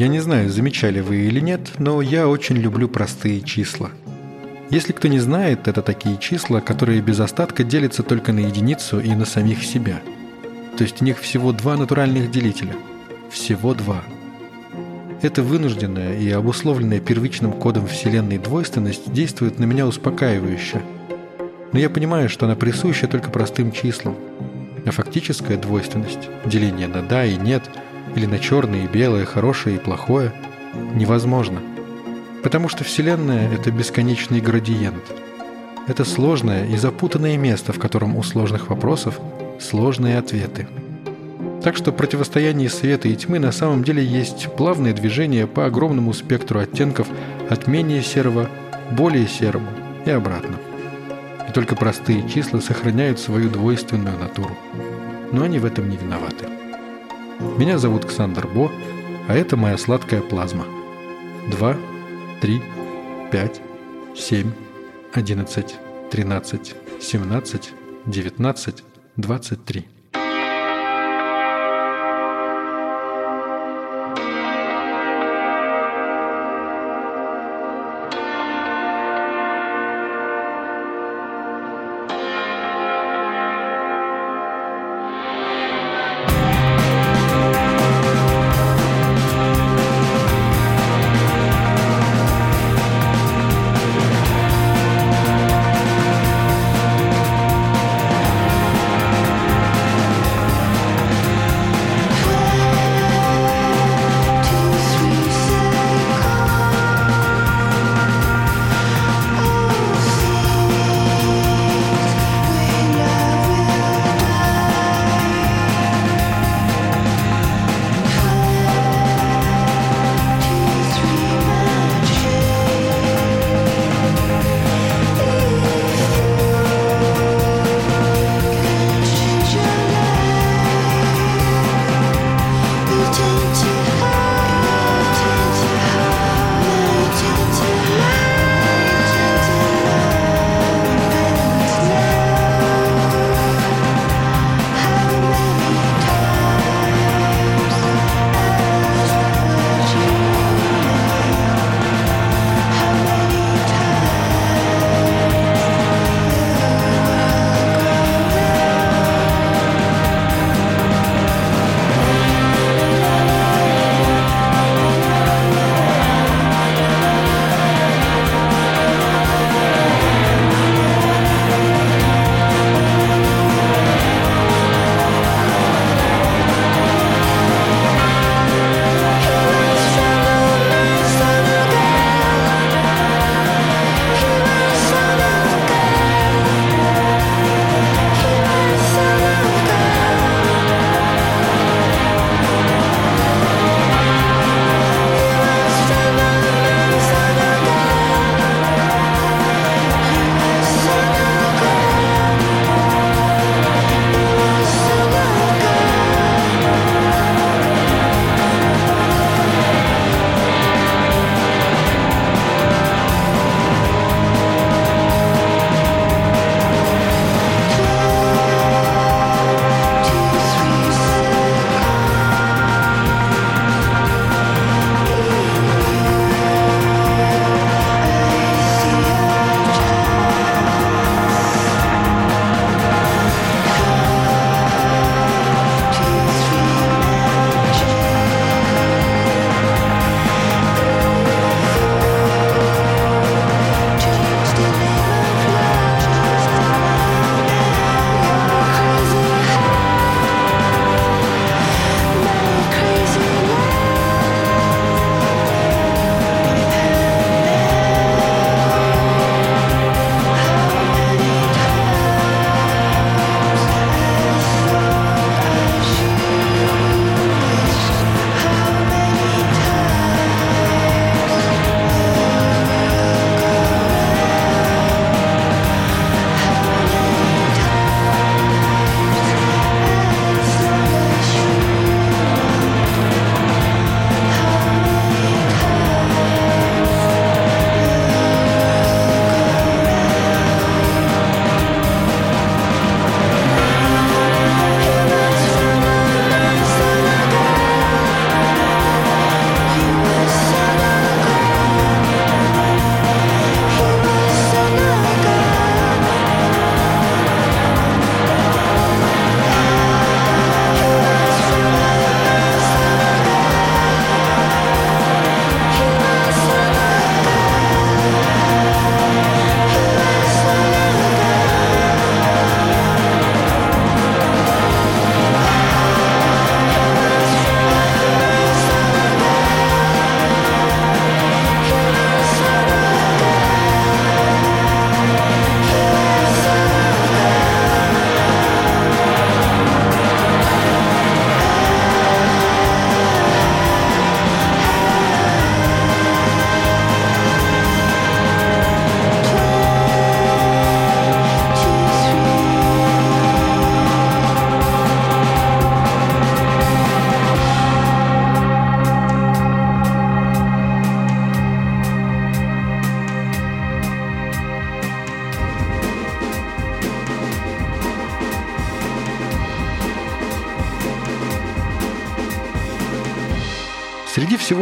Я не знаю, замечали вы или нет, но я очень люблю простые числа. Если кто не знает, это такие числа, которые без остатка делятся только на единицу и на самих себя. То есть у них всего два натуральных делителя. Всего два. Эта вынужденная и обусловленная первичным кодом Вселенной двойственность действует на меня успокаивающе. Но я понимаю, что она присуща только простым числам. А фактическая двойственность, деление на «да» и «нет», или на черное и белое, хорошее и плохое, невозможно. Потому что Вселенная — это бесконечный градиент. Это сложное и запутанное место, в котором у сложных вопросов сложные ответы. Так что противостояние света и тьмы на самом деле есть плавное движение по огромному спектру оттенков от менее серого более серому и обратно. И только простые числа сохраняют свою двойственную натуру. Но они в этом не виноваты. Меня зовут Ксандр Бо, а это моя сладкая плазма. 2, 3, 5, 7, 11, 13, 17, 19, 23.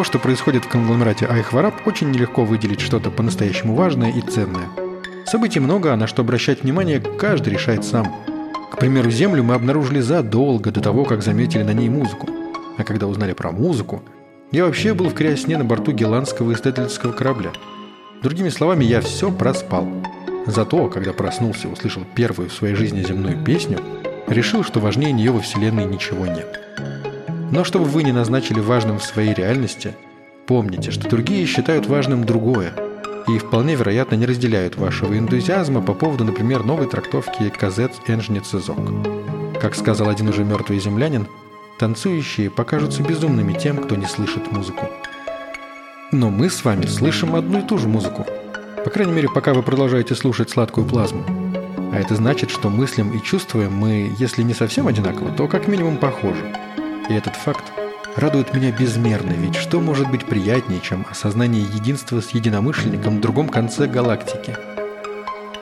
Что происходит в конгломерате Айхвараб, очень нелегко выделить что-то по-настоящему важное и ценное. Событий много, а на что обращать внимание каждый решает сам. К примеру, Землю мы обнаружили задолго до того, как заметили на ней музыку. А когда узнали про музыку, я вообще был в крясне на борту геландского исследовательского корабля. Другими словами, я все проспал. Зато, когда проснулся и услышал первую в своей жизни земную песню, решил, что важнее нее во Вселенной ничего нет. Но чтобы вы не назначили важным в своей реальности, помните, что другие считают важным другое и вполне вероятно не разделяют вашего энтузиазма по поводу, например, новой трактовки «Казец Энжницезок». Как сказал один уже мертвый землянин, танцующие покажутся безумными тем, кто не слышит музыку. Но мы с вами слышим одну и ту же музыку. По крайней мере, пока вы продолжаете слушать сладкую плазму. А это значит, что мыслим и чувствуем мы, если не совсем одинаково, то как минимум похожи. И этот факт радует меня безмерно, ведь что может быть приятнее, чем осознание единства с единомышленником в другом конце галактики?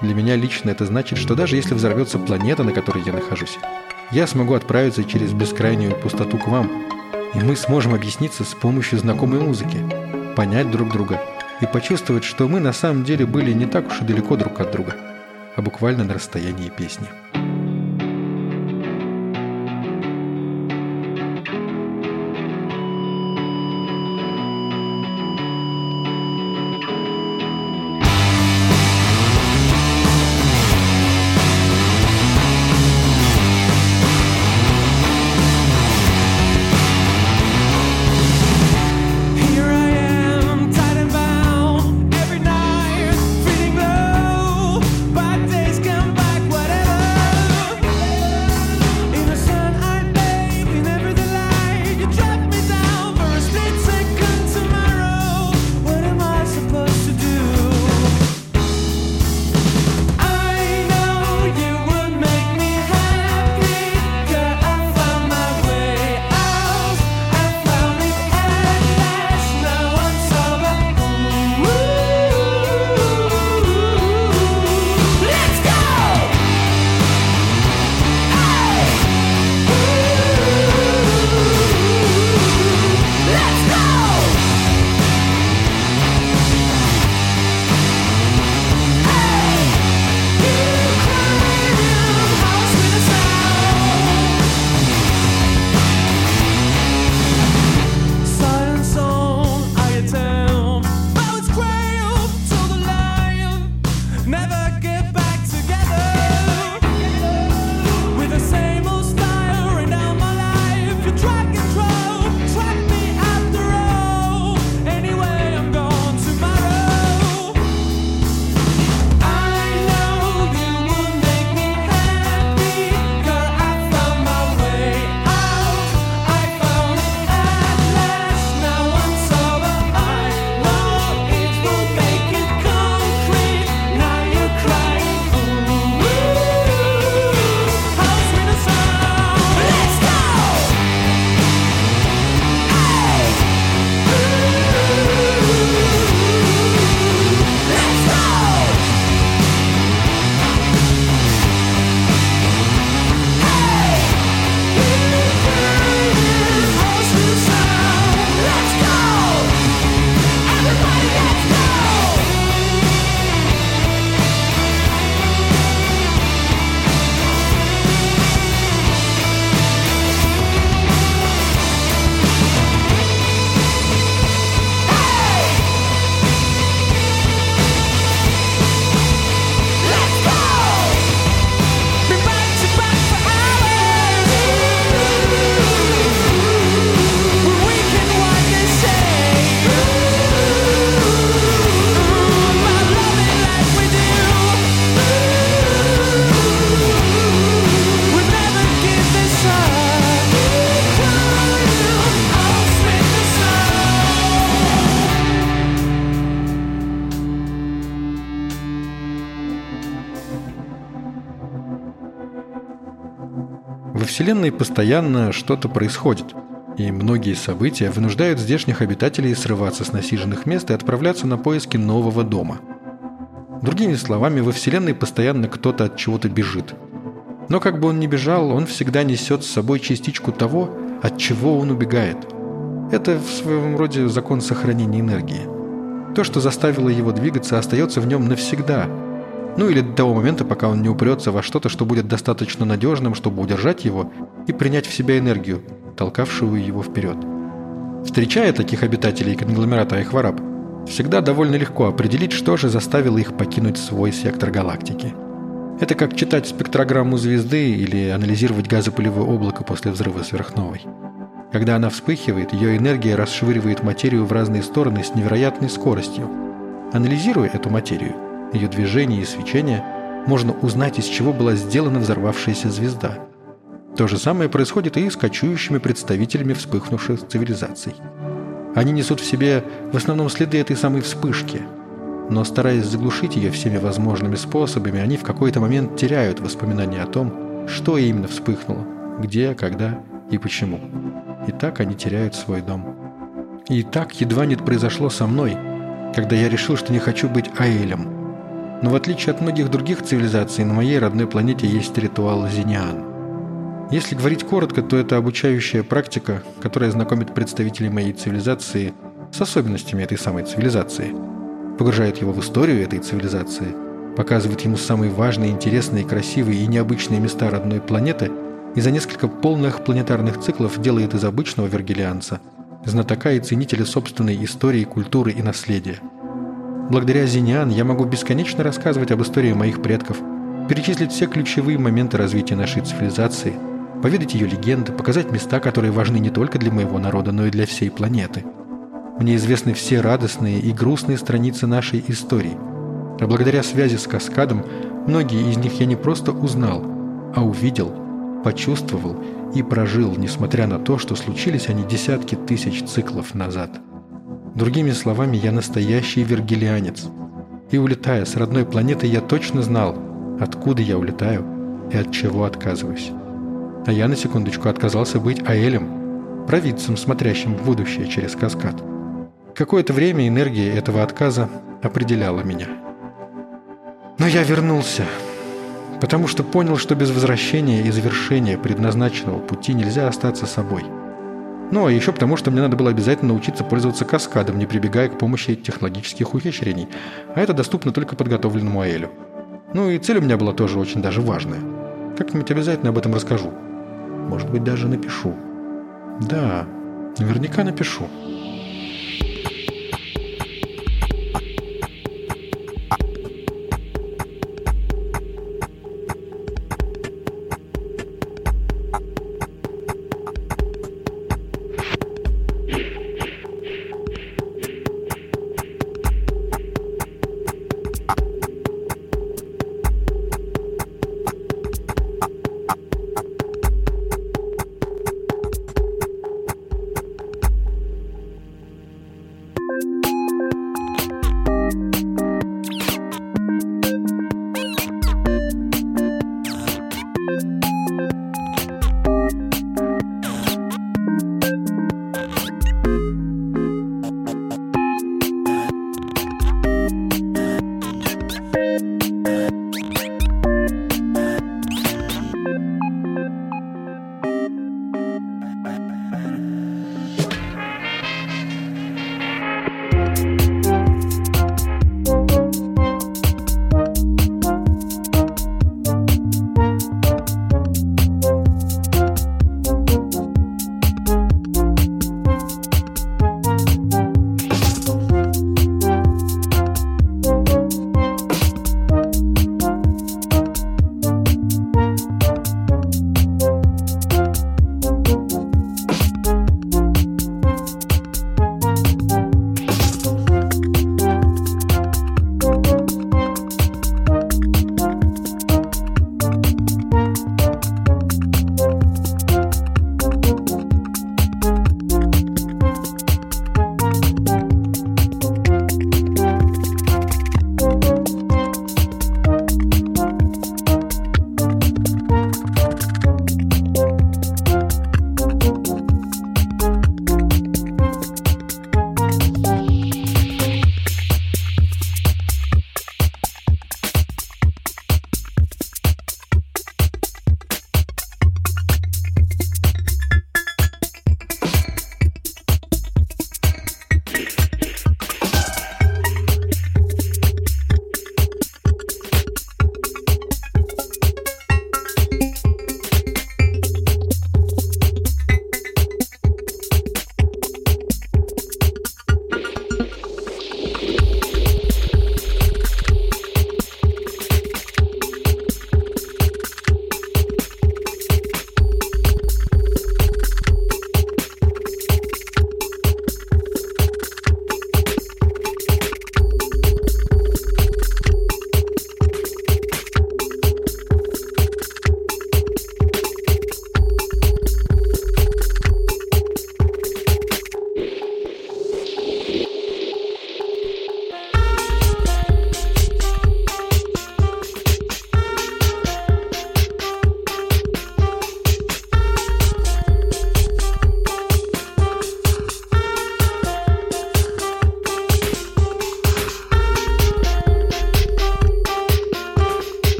Для меня лично это значит, что даже если взорвется планета, на которой я нахожусь, я смогу отправиться через бескрайнюю пустоту к вам, и мы сможем объясниться с помощью знакомой музыки, понять друг друга и почувствовать, что мы на самом деле были не так уж и далеко друг от друга, а буквально на расстоянии песни. Вселенной постоянно что-то происходит, и многие события вынуждают здешних обитателей срываться с насиженных мест и отправляться на поиски нового дома. Другими словами, во Вселенной постоянно кто-то от чего-то бежит. Но как бы он ни бежал, он всегда несет с собой частичку того, от чего он убегает. Это в своем роде закон сохранения энергии. То, что заставило его двигаться, остается в нем навсегда. Ну или до того момента, пока он не упрется во что-то, что будет достаточно надежным, чтобы удержать его и принять в себя энергию, толкавшую его вперед. Встречая таких обитателей конгломерата Айхвараб, всегда довольно легко определить, что же заставило их покинуть свой сектор галактики. Это как читать спектрограмму звезды или анализировать газопылевое облако после взрыва сверхновой. Когда она вспыхивает, ее энергия расшвыривает материю в разные стороны с невероятной скоростью. Анализируя эту материю, ее движение и свечение, можно узнать, из чего была сделана взорвавшаяся звезда – то же самое происходит и с кочующими представителями вспыхнувших цивилизаций. Они несут в себе в основном следы этой самой вспышки, но стараясь заглушить ее всеми возможными способами, они в какой-то момент теряют воспоминания о том, что именно вспыхнуло, где, когда и почему. И так они теряют свой дом. И так едва не произошло со мной, когда я решил, что не хочу быть Аэлем. Но в отличие от многих других цивилизаций, на моей родной планете есть ритуал Зиниан – если говорить коротко, то это обучающая практика, которая знакомит представителей моей цивилизации с особенностями этой самой цивилизации, погружает его в историю этой цивилизации, показывает ему самые важные, интересные, красивые и необычные места родной планеты и за несколько полных планетарных циклов делает из обычного вергилианца знатока и ценителя собственной истории, культуры и наследия. Благодаря Зиниан я могу бесконечно рассказывать об истории моих предков, перечислить все ключевые моменты развития нашей цивилизации – поведать ее легенды, показать места, которые важны не только для моего народа, но и для всей планеты. Мне известны все радостные и грустные страницы нашей истории. А благодаря связи с каскадом, многие из них я не просто узнал, а увидел, почувствовал и прожил, несмотря на то, что случились они десятки тысяч циклов назад. Другими словами, я настоящий вергилианец. И улетая с родной планеты, я точно знал, откуда я улетаю и от чего отказываюсь. А я на секундочку отказался быть Аэлем, провидцем, смотрящим в будущее через каскад. Какое-то время энергия этого отказа определяла меня. Но я вернулся, потому что понял, что без возвращения и завершения предназначенного пути нельзя остаться собой. Ну, а еще потому, что мне надо было обязательно научиться пользоваться каскадом, не прибегая к помощи технологических ухищрений. А это доступно только подготовленному Аэлю. Ну и цель у меня была тоже очень даже важная. Как-нибудь обязательно об этом расскажу. Может быть, даже напишу. Да, наверняка напишу.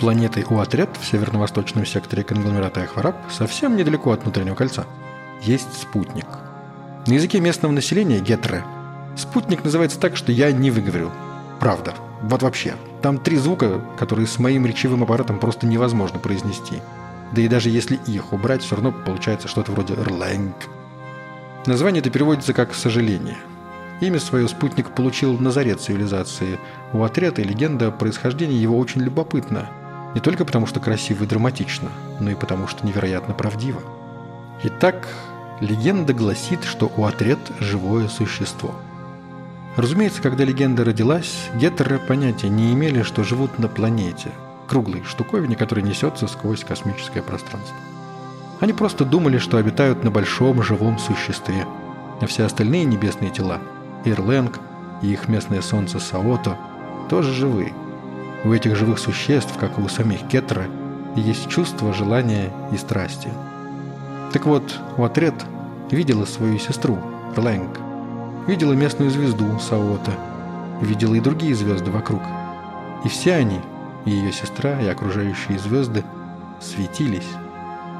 У планеты Уатрет в северно-восточном секторе конгломерата Эхвараб, совсем недалеко от внутреннего кольца, есть спутник. На языке местного населения Гетре спутник называется так, что я не выговорил. Правда. Вот вообще. Там три звука, которые с моим речевым аппаратом просто невозможно произнести. Да и даже если их убрать, все равно получается что-то вроде «рлэнг». Название это переводится как «сожаление». Имя свое спутник получил на заре цивилизации. У отряда и легенда о происхождении его очень любопытна. Не только потому, что красиво и драматично, но и потому, что невероятно правдиво. Итак, легенда гласит, что у отряд живое существо. Разумеется, когда легенда родилась, гетеры понятия не имели, что живут на планете, круглой штуковине, которая несется сквозь космическое пространство. Они просто думали, что обитают на большом живом существе, а все остальные небесные тела Ирленг и их местное солнце Саото тоже живы. У этих живых существ, как и у самих Кетра, есть чувство, желания и страсти. Так вот, Уатрет видела свою сестру, Ирлэнг, видела местную звезду Саото, видела и другие звезды вокруг. И все они, и ее сестра, и окружающие звезды, светились.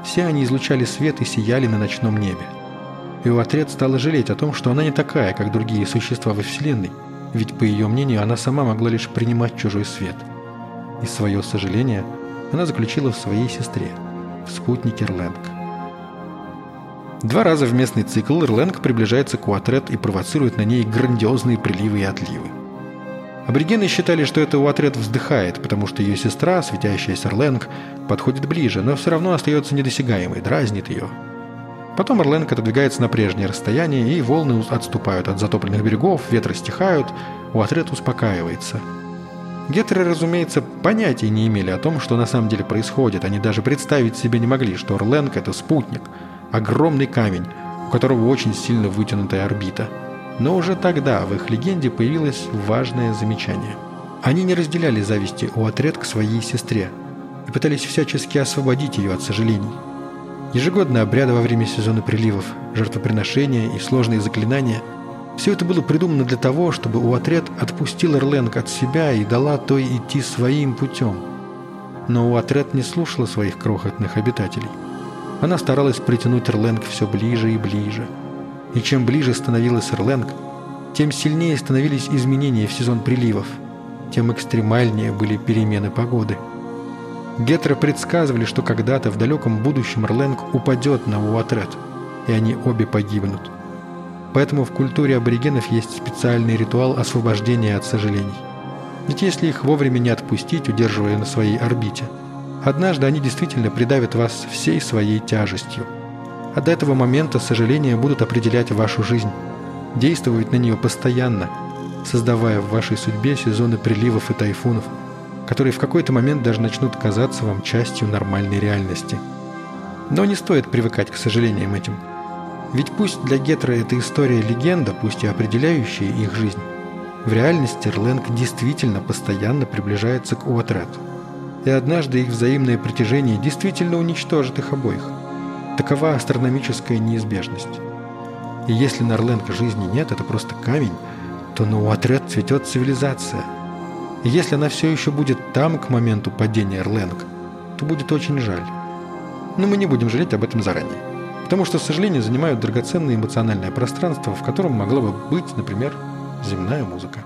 Все они излучали свет и сияли на ночном небе – и Иоатрет стала жалеть о том, что она не такая, как другие существа во Вселенной, ведь, по ее мнению, она сама могла лишь принимать чужой свет. И свое сожаление она заключила в своей сестре, в спутнике Эрленг. Два раза в местный цикл Эрленг приближается к Уатрет и провоцирует на ней грандиозные приливы и отливы. Аборигены считали, что это Уатрет вздыхает, потому что ее сестра, светящаяся Эрленг, подходит ближе, но все равно остается недосягаемой, дразнит ее – Потом Орленко отодвигается на прежнее расстояние, и волны отступают от затопленных берегов, ветры стихают, Уатрет успокаивается. Гетеры, разумеется, понятия не имели о том, что на самом деле происходит. Они даже представить себе не могли, что Орленко – это спутник, огромный камень, у которого очень сильно вытянутая орбита. Но уже тогда в их легенде появилось важное замечание. Они не разделяли зависти у отряд к своей сестре и пытались всячески освободить ее от сожалений – Ежегодные обряды во время сезона приливов, жертвоприношения и сложные заклинания – все это было придумано для того, чтобы Уатрет отпустил Эрленг от себя и дала той идти своим путем. Но Уатрет не слушала своих крохотных обитателей. Она старалась притянуть Эрленг все ближе и ближе. И чем ближе становилась Эрленг, тем сильнее становились изменения в сезон приливов, тем экстремальнее были перемены погоды – Гетеры предсказывали, что когда-то в далеком будущем Эрленг упадет на Уатрет, и они обе погибнут. Поэтому в культуре аборигенов есть специальный ритуал освобождения от сожалений. Ведь если их вовремя не отпустить, удерживая на своей орбите, однажды они действительно придавят вас всей своей тяжестью. А до этого момента сожаления будут определять вашу жизнь, действовать на нее постоянно, создавая в вашей судьбе сезоны приливов и тайфунов – которые в какой-то момент даже начнут казаться вам частью нормальной реальности. Но не стоит привыкать к сожалениям этим. Ведь пусть для Гетра эта история легенда, пусть и определяющая их жизнь, в реальности Эрленг действительно постоянно приближается к Уотрет. И однажды их взаимное притяжение действительно уничтожит их обоих. Такова астрономическая неизбежность. И если на Эрленг жизни нет, это просто камень, то на Уотрет цветет цивилизация – и если она все еще будет там к моменту падения Эрленг, то будет очень жаль. Но мы не будем жалеть об этом заранее. Потому что, к сожалению, занимают драгоценное эмоциональное пространство, в котором могла бы быть, например, земная музыка.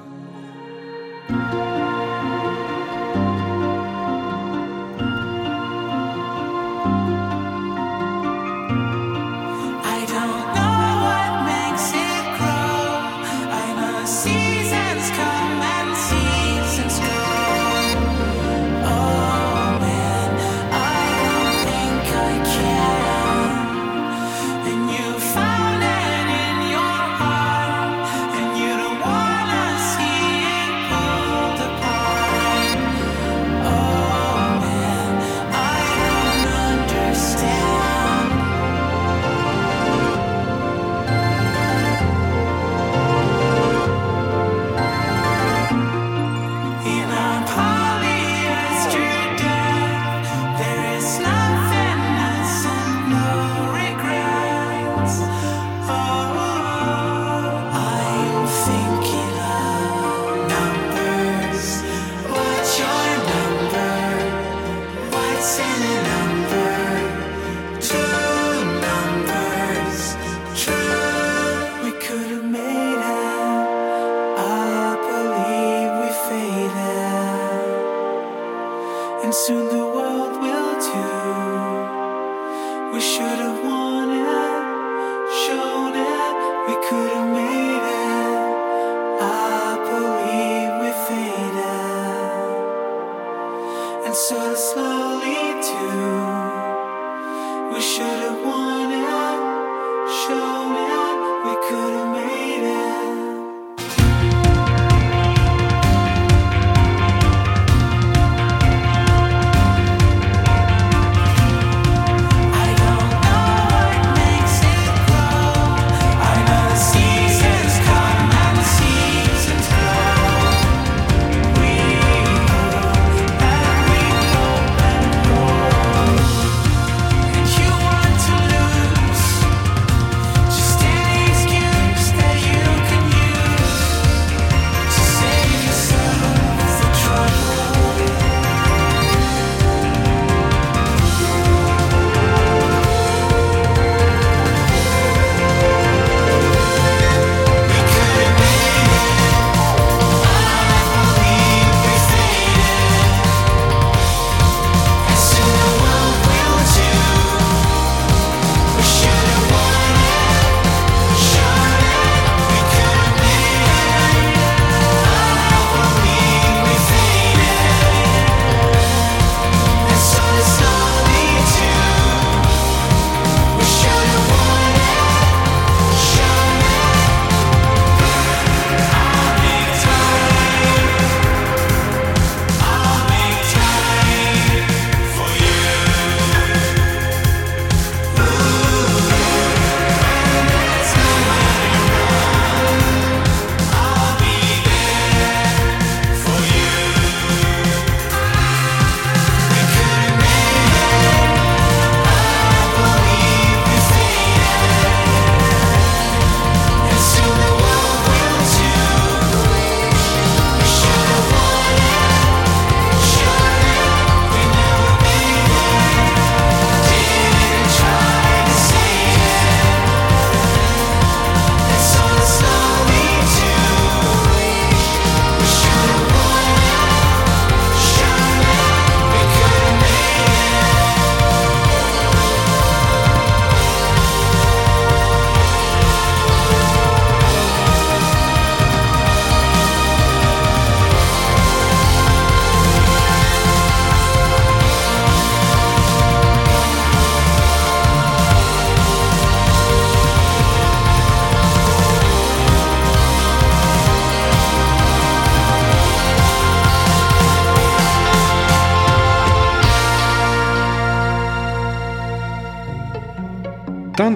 coming.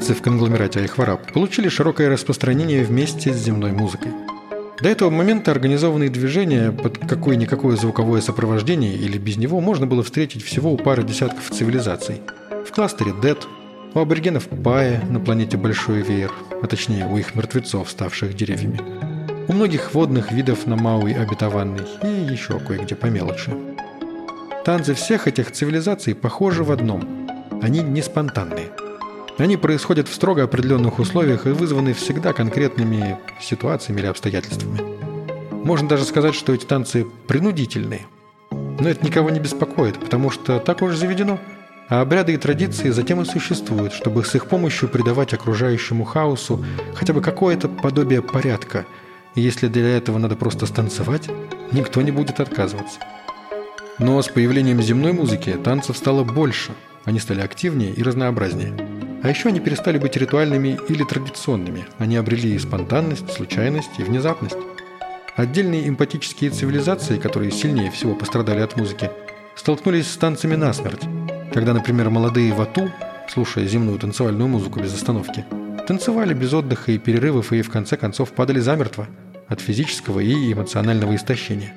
Танцы в конгломерате Айхвараб получили широкое распространение вместе с земной музыкой. До этого момента организованные движения под какое-никакое звуковое сопровождение или без него можно было встретить всего у пары десятков цивилизаций. В кластере Дед, у аборигенов Пая на планете Большой Веер, а точнее у их мертвецов, ставших деревьями. У многих водных видов на Мауи обетованной и еще кое-где по мелочи. Танцы всех этих цивилизаций похожи в одном. Они не спонтанные – они происходят в строго определенных условиях и вызваны всегда конкретными ситуациями или обстоятельствами. Можно даже сказать, что эти танцы принудительные. Но это никого не беспокоит, потому что так уж заведено. А обряды и традиции затем и существуют, чтобы с их помощью придавать окружающему хаосу хотя бы какое-то подобие порядка. И если для этого надо просто станцевать, никто не будет отказываться. Но с появлением земной музыки танцев стало больше, они стали активнее и разнообразнее. А еще они перестали быть ритуальными или традиционными. Они обрели спонтанность, случайность и внезапность. Отдельные эмпатические цивилизации, которые сильнее всего пострадали от музыки, столкнулись с танцами насмерть. Когда, например, молодые вату, слушая земную танцевальную музыку без остановки, танцевали без отдыха и перерывов и в конце концов падали замертво от физического и эмоционального истощения.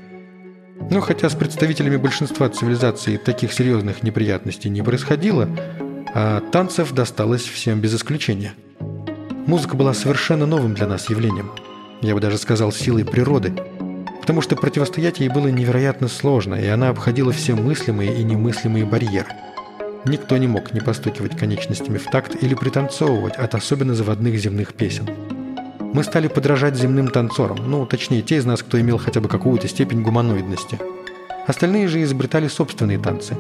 Но хотя с представителями большинства цивилизаций таких серьезных неприятностей не происходило, а танцев досталось всем без исключения. Музыка была совершенно новым для нас явлением. Я бы даже сказал, силой природы. потому что противостоять ей было невероятно сложно, и она обходила все мыслимые и немыслимые барьеры. Никто не мог не постукивать конечностями в такт или пританцовывать от особенно заводных земных песен. Мы стали подражать земным танцорам, ну, точнее, те из нас, кто имел хотя бы какую-то степень гуманоидности. Остальные же изобретали собственные танцы.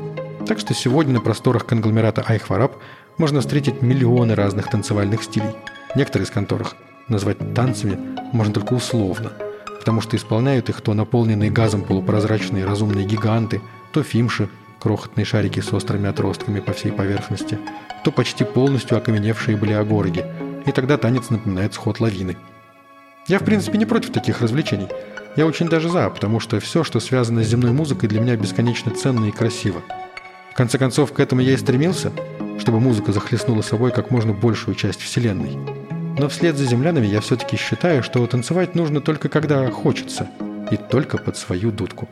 Так что сегодня на просторах конгломерата Айхвараб можно встретить миллионы разных танцевальных стилей, некоторые из которых назвать танцами можно только условно – потому что исполняют их то наполненные газом полупрозрачные разумные гиганты, то фимши, крохотные шарики с острыми отростками по всей поверхности, то почти полностью окаменевшие блеогорги, и тогда танец напоминает сход лавины. Я, в принципе, не против таких развлечений. Я очень даже за, потому что все, что связано с земной музыкой, для меня бесконечно ценно и красиво. В конце концов, к этому я и стремился, чтобы музыка захлестнула собой как можно большую часть Вселенной. Но вслед за землянами я все-таки считаю, что танцевать нужно только когда хочется и только под свою дудку.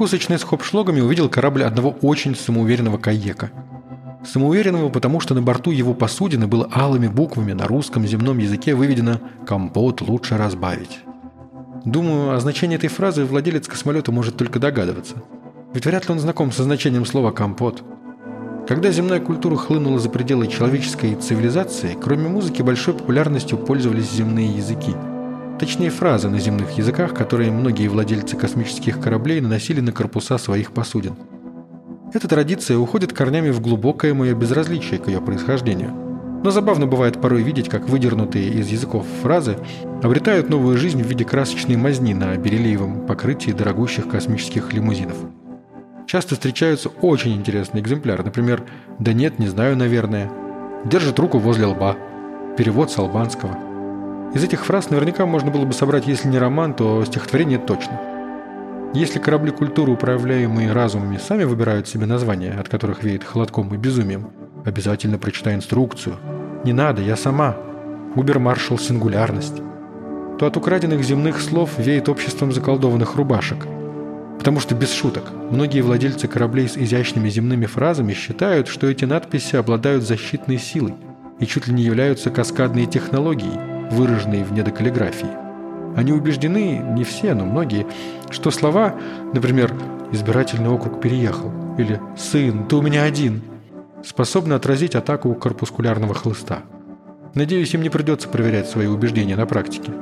Закусочной с хопшлогами увидел корабль одного очень самоуверенного каека. Самоуверенного, потому что на борту его посудины было алыми буквами на русском земном языке выведено «компот лучше разбавить». Думаю, о значении этой фразы владелец космолета может только догадываться. Ведь вряд ли он знаком со значением слова «компот». Когда земная культура хлынула за пределы человеческой цивилизации, кроме музыки большой популярностью пользовались земные языки. Точнее, фразы на земных языках, которые многие владельцы космических кораблей наносили на корпуса своих посудин. Эта традиция уходит корнями в глубокое мое безразличие к ее происхождению. Но забавно бывает порой видеть, как выдернутые из языков фразы обретают новую жизнь в виде красочной мазни на бериллиевом покрытии дорогущих космических лимузинов. Часто встречаются очень интересные экземпляры. Например, «Да нет, не знаю, наверное». «Держит руку возле лба». Перевод с албанского. Из этих фраз наверняка можно было бы собрать, если не роман, то стихотворение точно. Если корабли культуры, управляемые разумами, сами выбирают себе названия, от которых веет холодком и безумием, обязательно прочитай инструкцию. «Не надо, я сама». Убер-маршал сингулярность. То от украденных земных слов веет обществом заколдованных рубашек – Потому что без шуток, многие владельцы кораблей с изящными земными фразами считают, что эти надписи обладают защитной силой и чуть ли не являются каскадной технологией, выраженной в недокаллиграфии. Они убеждены, не все, но многие, что слова, например, «избирательный округ переехал» или «сын, ты у меня один», способны отразить атаку корпускулярного хлыста. Надеюсь, им не придется проверять свои убеждения на практике.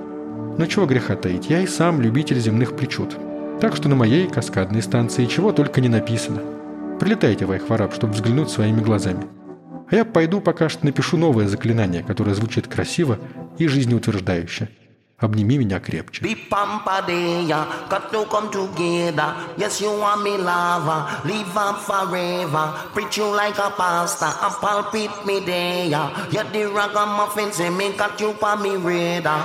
Но чего греха таить, я и сам любитель земных причуд – так что на моей каскадной станции чего только не написано. Прилетайте в Айхвараб, чтобы взглянуть своими глазами. А я пойду пока что напишу новое заклинание, которое звучит красиво и жизнеутверждающе. Обними меня крепче. Yes, you are me lover. Live on forever. Preach you like a pastor and palpit me there. You're the ragamuffin, say me got you on me radar.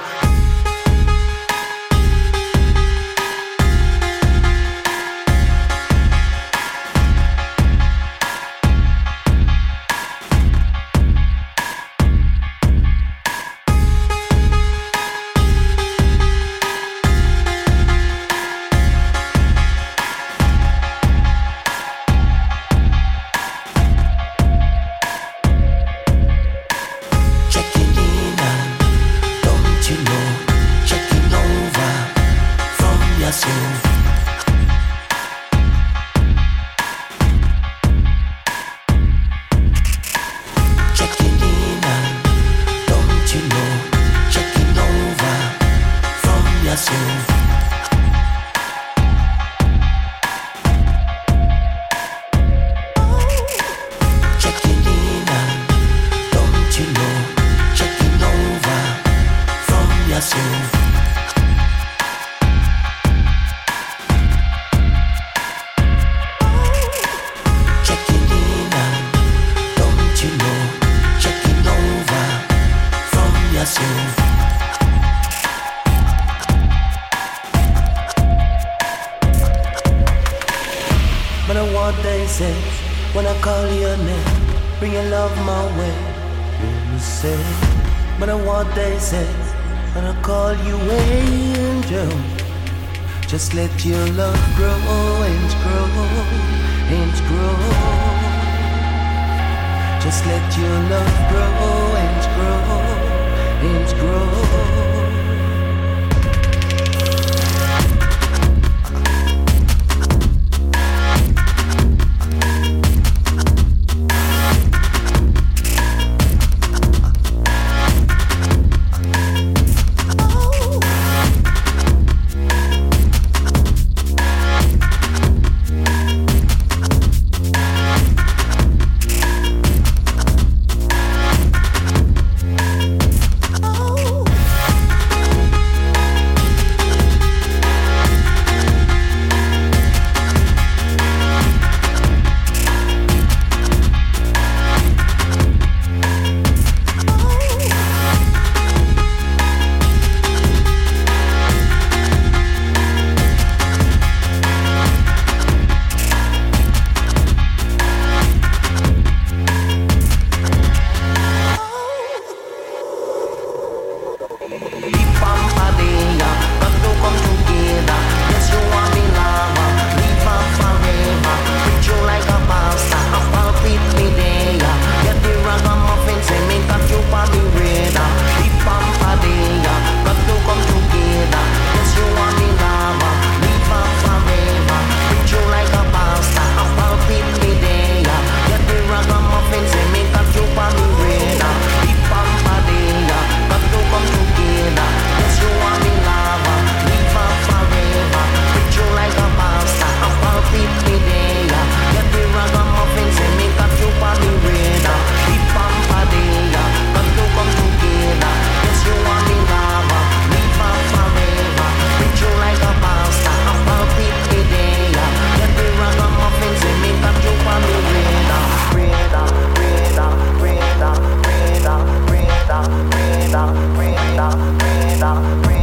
star.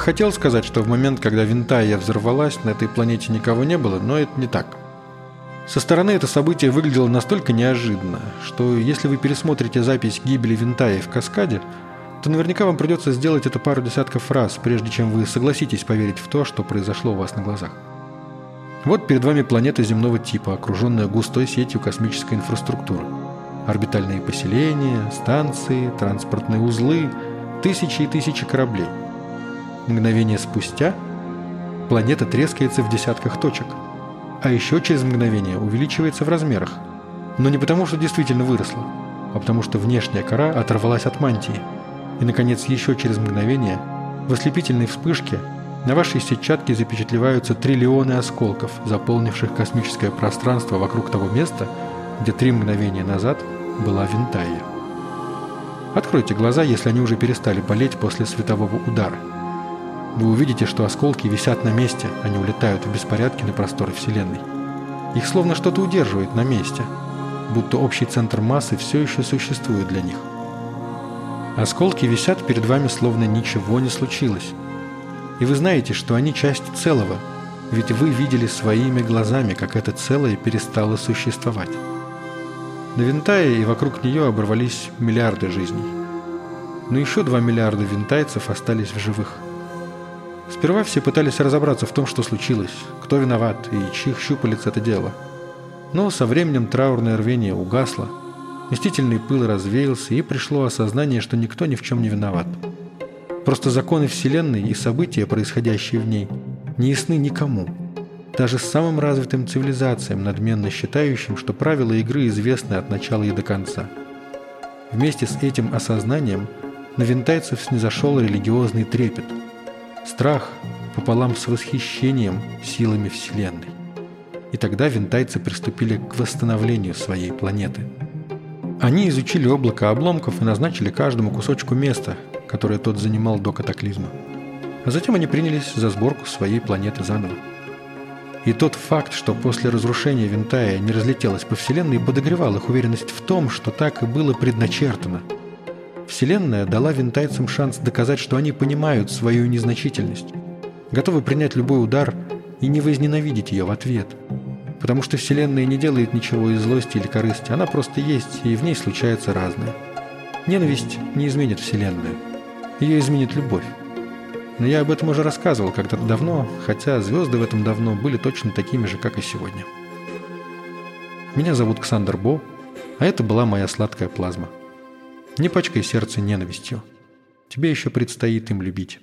Бы хотел сказать, что в момент, когда Винтая взорвалась, на этой планете никого не было, но это не так. Со стороны это событие выглядело настолько неожиданно, что если вы пересмотрите запись гибели Винтая в каскаде, то наверняка вам придется сделать это пару десятков раз, прежде чем вы согласитесь поверить в то, что произошло у вас на глазах. Вот перед вами планета земного типа, окруженная густой сетью космической инфраструктуры. Орбитальные поселения, станции, транспортные узлы, тысячи и тысячи кораблей. Мгновение спустя планета трескается в десятках точек, а еще через мгновение увеличивается в размерах. Но не потому, что действительно выросла, а потому что внешняя кора оторвалась от мантии. И, наконец, еще через мгновение в ослепительной вспышке на вашей сетчатке запечатлеваются триллионы осколков, заполнивших космическое пространство вокруг того места, где три мгновения назад была Винтайя. Откройте глаза, если они уже перестали болеть после светового удара. Вы увидите, что осколки висят на месте, они улетают в беспорядке на просторы Вселенной. Их словно что-то удерживает на месте, будто общий центр массы все еще существует для них. Осколки висят перед вами, словно ничего не случилось. И вы знаете, что они часть целого, ведь вы видели своими глазами, как это целое перестало существовать. На Винтае и вокруг нее оборвались миллиарды жизней. Но еще два миллиарда винтайцев остались в живых. Сперва все пытались разобраться в том, что случилось, кто виноват и чьих щупалец это дело. Но со временем траурное рвение угасло, мстительный пыл развеялся и пришло осознание, что никто ни в чем не виноват. Просто законы Вселенной и события, происходящие в ней, не ясны никому. Даже самым развитым цивилизациям, надменно считающим, что правила игры известны от начала и до конца. Вместе с этим осознанием на винтайцев снизошел религиозный трепет. Страх пополам с восхищением силами Вселенной. И тогда винтайцы приступили к восстановлению своей планеты. Они изучили облако обломков и назначили каждому кусочку места, которое тот занимал до катаклизма. А затем они принялись за сборку своей планеты заново. И тот факт, что после разрушения Винтая не разлетелась по Вселенной, подогревал их уверенность в том, что так и было предначертано. Вселенная дала винтайцам шанс доказать, что они понимают свою незначительность, готовы принять любой удар и не возненавидеть ее в ответ. Потому что Вселенная не делает ничего из злости или корысти, она просто есть, и в ней случается разное. Ненависть не изменит Вселенную. Ее изменит любовь. Но я об этом уже рассказывал когда-то давно, хотя звезды в этом давно были точно такими же, как и сегодня. Меня зовут Ксандр Бо, а это была моя сладкая плазма. Не пачкай сердце ненавистью. Тебе еще предстоит им любить.